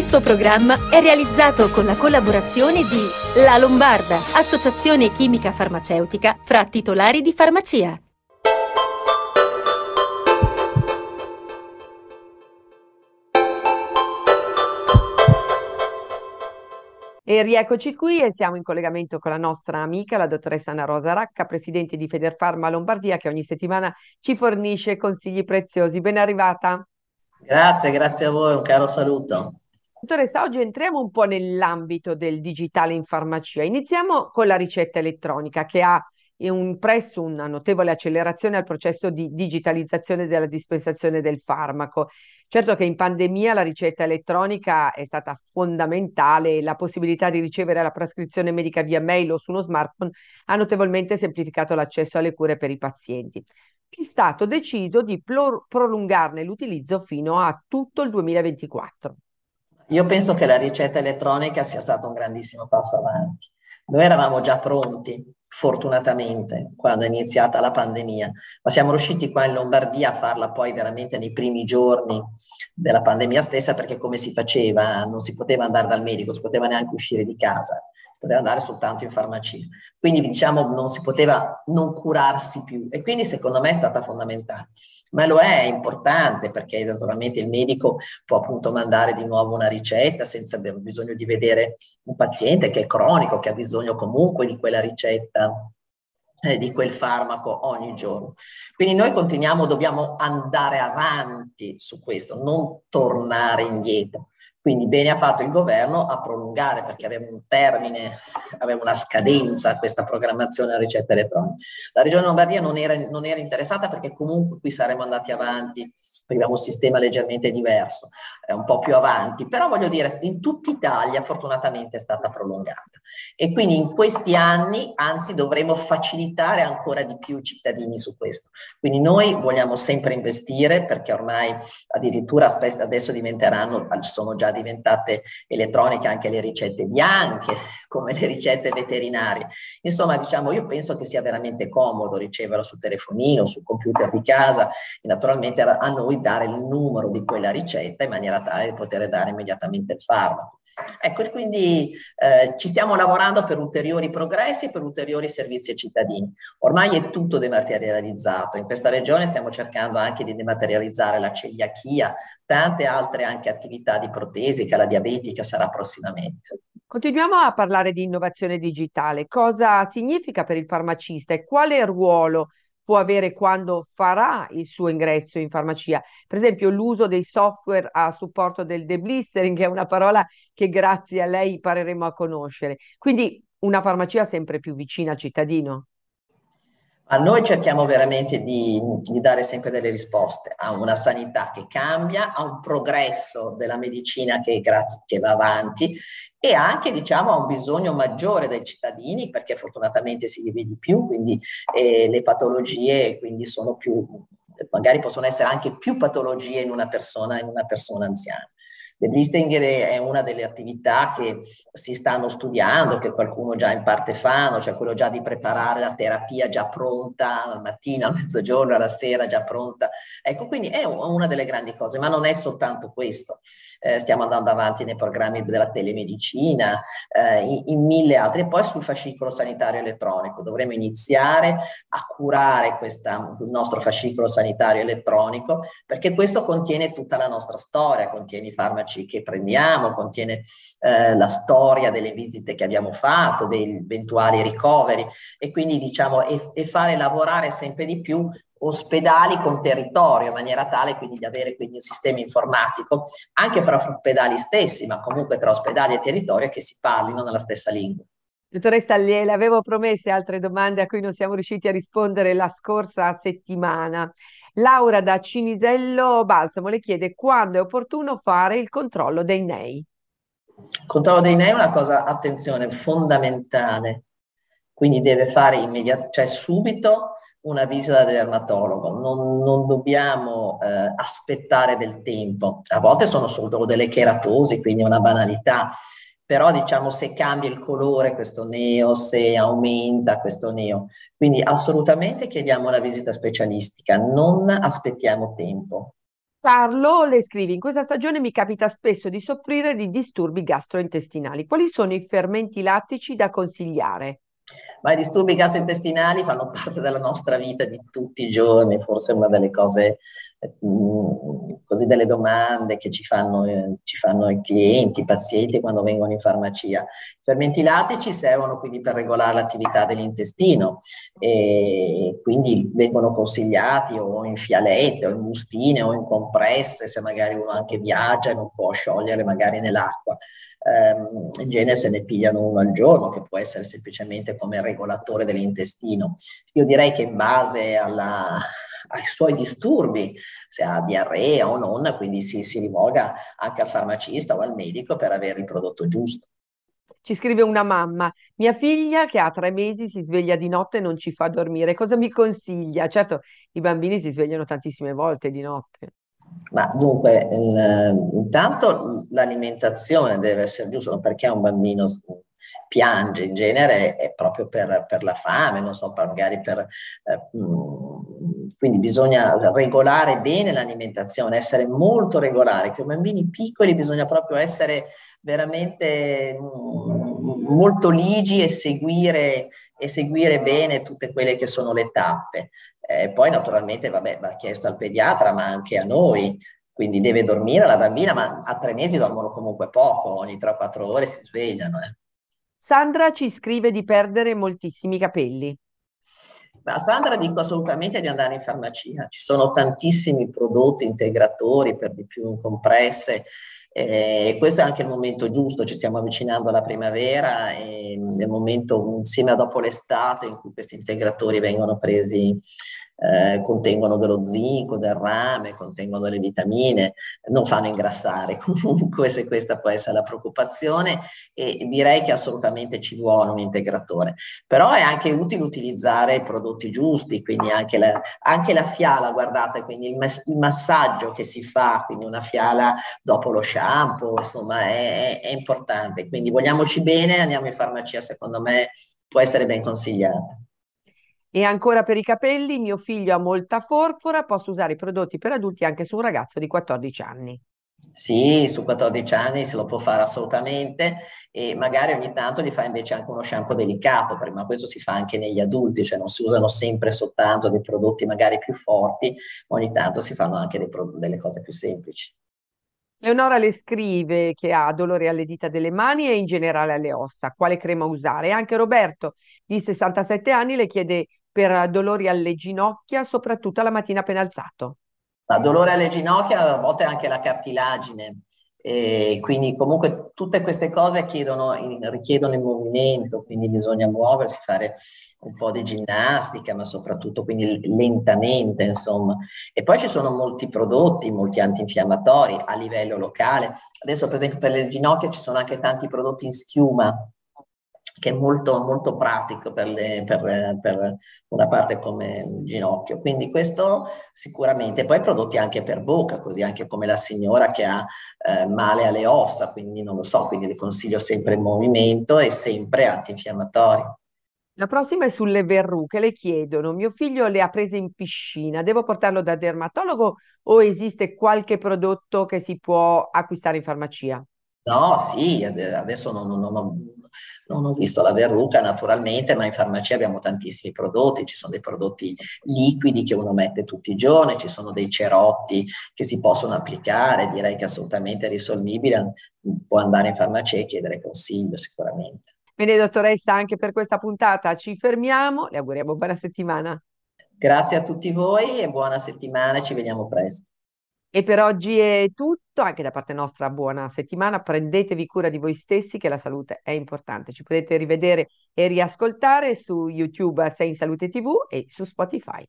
Questo programma è realizzato con la collaborazione di La Lombarda, associazione chimica farmaceutica fra titolari di farmacia. E rieccoci qui e siamo in collegamento con la nostra amica, la dottoressa Anna Rosa Racca, presidente di Federfarma Lombardia, che ogni settimana ci fornisce consigli preziosi. Ben arrivata. Grazie, grazie a voi, un caro saluto. Dottoressa, oggi entriamo un po' nell'ambito del digitale in farmacia. Iniziamo con la ricetta elettronica che ha impresso una notevole accelerazione al processo di digitalizzazione della dispensazione del farmaco. Certo che in pandemia la ricetta elettronica è stata fondamentale e la possibilità di ricevere la prescrizione medica via mail o su uno smartphone ha notevolmente semplificato l'accesso alle cure per i pazienti. È stato deciso di prolungarne l'utilizzo fino a tutto il 2024. Io penso che la ricetta elettronica sia stato un grandissimo passo avanti. Noi eravamo già pronti, fortunatamente, quando è iniziata la pandemia, ma siamo riusciti qua in Lombardia a farla poi veramente nei primi giorni della pandemia stessa, perché come si faceva? Non si poteva andare dal medico, si poteva neanche uscire di casa poteva andare soltanto in farmacia. Quindi diciamo non si poteva non curarsi più e quindi secondo me è stata fondamentale. Ma lo è, è importante perché naturalmente il medico può appunto mandare di nuovo una ricetta senza bisogno di vedere un paziente che è cronico, che ha bisogno comunque di quella ricetta eh, di quel farmaco ogni giorno. Quindi noi continuiamo, dobbiamo andare avanti su questo, non tornare indietro. Quindi bene ha fatto il governo a prolungare perché aveva un termine, aveva una scadenza questa programmazione della ricetta elettronica. La Regione Lombardia non era, non era interessata perché comunque qui saremmo andati avanti abbiamo un sistema leggermente diverso, è un po' più avanti, però voglio dire, in tutta Italia fortunatamente è stata prolungata. E quindi in questi anni, anzi, dovremo facilitare ancora di più i cittadini su questo. Quindi noi vogliamo sempre investire perché ormai addirittura adesso diventeranno, sono già diventate elettroniche anche le ricette bianche, come le ricette veterinarie. Insomma, diciamo, io penso che sia veramente comodo riceverlo sul telefonino, sul computer di casa e naturalmente a noi dare il numero di quella ricetta in maniera tale da poter dare immediatamente il farmaco. Ecco, quindi eh, ci stiamo lavorando per ulteriori progressi e per ulteriori servizi ai cittadini. Ormai è tutto dematerializzato. In questa regione stiamo cercando anche di dematerializzare la celiachia, tante altre anche attività di protesica, la diabetica sarà prossimamente. Continuiamo a parlare di innovazione digitale. Cosa significa per il farmacista e quale ruolo può avere quando farà il suo ingresso in farmacia? Per esempio, l'uso dei software a supporto del deblistering, che è una parola che grazie a lei impareremo a conoscere. Quindi una farmacia sempre più vicina al cittadino. A noi cerchiamo veramente di, di, dare sempre delle risposte a una sanità che cambia, a un progresso della medicina che, che va avanti e anche diciamo a un bisogno maggiore dai cittadini perché fortunatamente si vive di più, quindi eh, le patologie quindi sono più, magari possono essere anche più patologie in una persona, in una persona anziana. L'Ebristing è una delle attività che si stanno studiando, che qualcuno già in parte fanno, cioè quello già di preparare la terapia già pronta al mattino, a mezzogiorno, alla sera già pronta. Ecco, quindi è una delle grandi cose, ma non è soltanto questo. Eh, stiamo andando avanti nei programmi della telemedicina, eh, in, in, mille altri, e poi sul fascicolo sanitario elettronico. Dovremo iniziare a curare questa, il nostro fascicolo sanitario elettronico, perché questo contiene tutta la nostra storia, contiene i farmaci farmaci che prendiamo, contiene eh, la storia delle visite che abbiamo fatto, dei eventuali ricoveri e quindi diciamo e, e fare lavorare sempre di più ospedali con territorio in maniera tale quindi di avere quindi un sistema informatico anche fra ospedali stessi, ma comunque tra ospedali e territorio che si parlino nella stessa lingua. Dottoressa, le avevo promesse altre domande a cui non siamo riusciti a rispondere la scorsa settimana. Laura da Cinisello Balsamo le chiede quando è opportuno fare il controllo dei NEI. Il controllo dei NEI è una cosa, attenzione, fondamentale, quindi deve fare immediatamente, cioè subito una visita del dermatologo, non, non dobbiamo eh, aspettare del tempo. A volte sono solo delle cheratosi, quindi è una banalità, però diciamo se cambia il colore questo neo, se aumenta questo neo. Quindi assolutamente chiediamo la visita specialistica, non aspettiamo tempo. Carlo le scrive, in questa stagione mi capita spesso di soffrire di disturbi gastrointestinali. Quali sono i fermenti lattici da consigliare? Ma i disturbi gastrointestinali fanno parte della nostra vita di tutti i giorni, forse una delle cose, mm, così delle domande che ci fanno, eh, ci fanno i clienti, i pazienti quando vengono in farmacia. I fermenti lattici servono quindi per regolare l'attività dell'intestino e quindi vengono consigliati o in fialette o in bustine o in compresse se magari uno anche viaggia e non può sciogliere magari nell'acqua ehm, in genere se ne pigliano uno al giorno, che può essere semplicemente come regolatore dell'intestino. Io direi che in base alla, ai suoi disturbi, se ha diarrea o non, quindi si, si rivolga anche al farmacista o al medico per avere il prodotto giusto. Ci scrive una mamma, mia figlia che ha tre mesi si sveglia di notte e non ci fa dormire, cosa mi consiglia? Certo, i bambini si svegliano tantissime volte di notte. Ma dunque, in, intanto l'alimentazione deve essere giusta, perché un bambino piange in genere è proprio per, per la fame, non so, magari per... Eh, mm, quindi bisogna regolare bene l'alimentazione, essere molto regolare, con i bambini piccoli bisogna proprio essere veramente mm, molto ligi e seguire, e seguire bene tutte quelle che sono le tappe. Eh, poi naturalmente vabbè, va chiesto al pediatra, ma anche a noi, quindi deve dormire la bambina, ma a tre mesi dormono comunque poco, ogni 3-4 ore si svegliano. Eh. Sandra ci scrive di perdere moltissimi capelli. Ma a Sandra dico assolutamente di andare in farmacia, ci sono tantissimi prodotti integratori, per di più in compresse, eh, questo è anche il momento giusto, ci stiamo avvicinando alla primavera e nel momento insieme a dopo l'estate in cui questi integratori vengono presi eh, contengono dello zinco, del rame, contengono delle vitamine, non fanno ingrassare comunque se questa può essere la preoccupazione e direi che assolutamente ci vuole un integratore. Però è anche utile utilizzare i prodotti giusti, quindi anche la, anche la fiala, guardate, quindi il, mas- il, massaggio che si fa, quindi una fiala dopo lo shampoo, insomma è, è, è importante. Quindi vogliamoci bene, andiamo in farmacia, secondo me può essere ben consigliata. E ancora per i capelli, mio figlio ha molta forfora, posso usare i prodotti per adulti anche su un ragazzo di 14 anni. Sì, su 14 anni se lo può fare assolutamente e magari ogni tanto gli fa invece anche uno shampoo delicato, ma questo si fa anche negli adulti, cioè non si usano sempre soltanto dei prodotti magari più forti, ogni tanto si fanno anche delle cose più semplici. Leonora le scrive che ha dolore alle dita delle mani e in generale alle ossa. Quale crema usare? E anche Roberto, di 67 anni, le chiede per dolori alle ginocchia, soprattutto la mattina appena alzato. Ma dolore alle ginocchia, a volte anche la cartilagine. E quindi comunque tutte queste cose chiedono, richiedono il movimento, quindi bisogna muoversi, fare un po' di ginnastica, ma soprattutto quindi lentamente, insomma. E poi ci sono molti prodotti, molti antinfiammatori a livello locale. Adesso per esempio per le ginocchia ci sono anche tanti prodotti in schiuma, che è molto, molto pratico per, le, per, per, una parte come il ginocchio. Quindi questo sicuramente. Poi prodotti anche per bocca, così anche come la signora che ha eh, male alle ossa, quindi non lo so, quindi le consiglio sempre il movimento e sempre antinfiammatori. La prossima è sulle verruche. Le chiedono, mio figlio le ha prese in piscina, devo portarlo da dermatologo o esiste qualche prodotto che si può acquistare in farmacia? No, sì, adesso non, non, non, non, ho visto la verruca naturalmente, ma in farmacia abbiamo tantissimi prodotti, ci sono dei prodotti liquidi che uno mette tutti i giorni, ci sono dei cerotti che si possono applicare, direi che assolutamente è risolvibile, può andare in farmacia e chiedere consiglio sicuramente. Bene dottoressa, anche per questa puntata ci fermiamo, le auguriamo buona settimana. Grazie a tutti voi e buona settimana, ci vediamo presto. E per oggi è tutto, anche da parte nostra buona settimana, prendetevi cura di voi stessi che la salute è importante. Ci potete rivedere e riascoltare su YouTube Sei in Salute TV e su Spotify.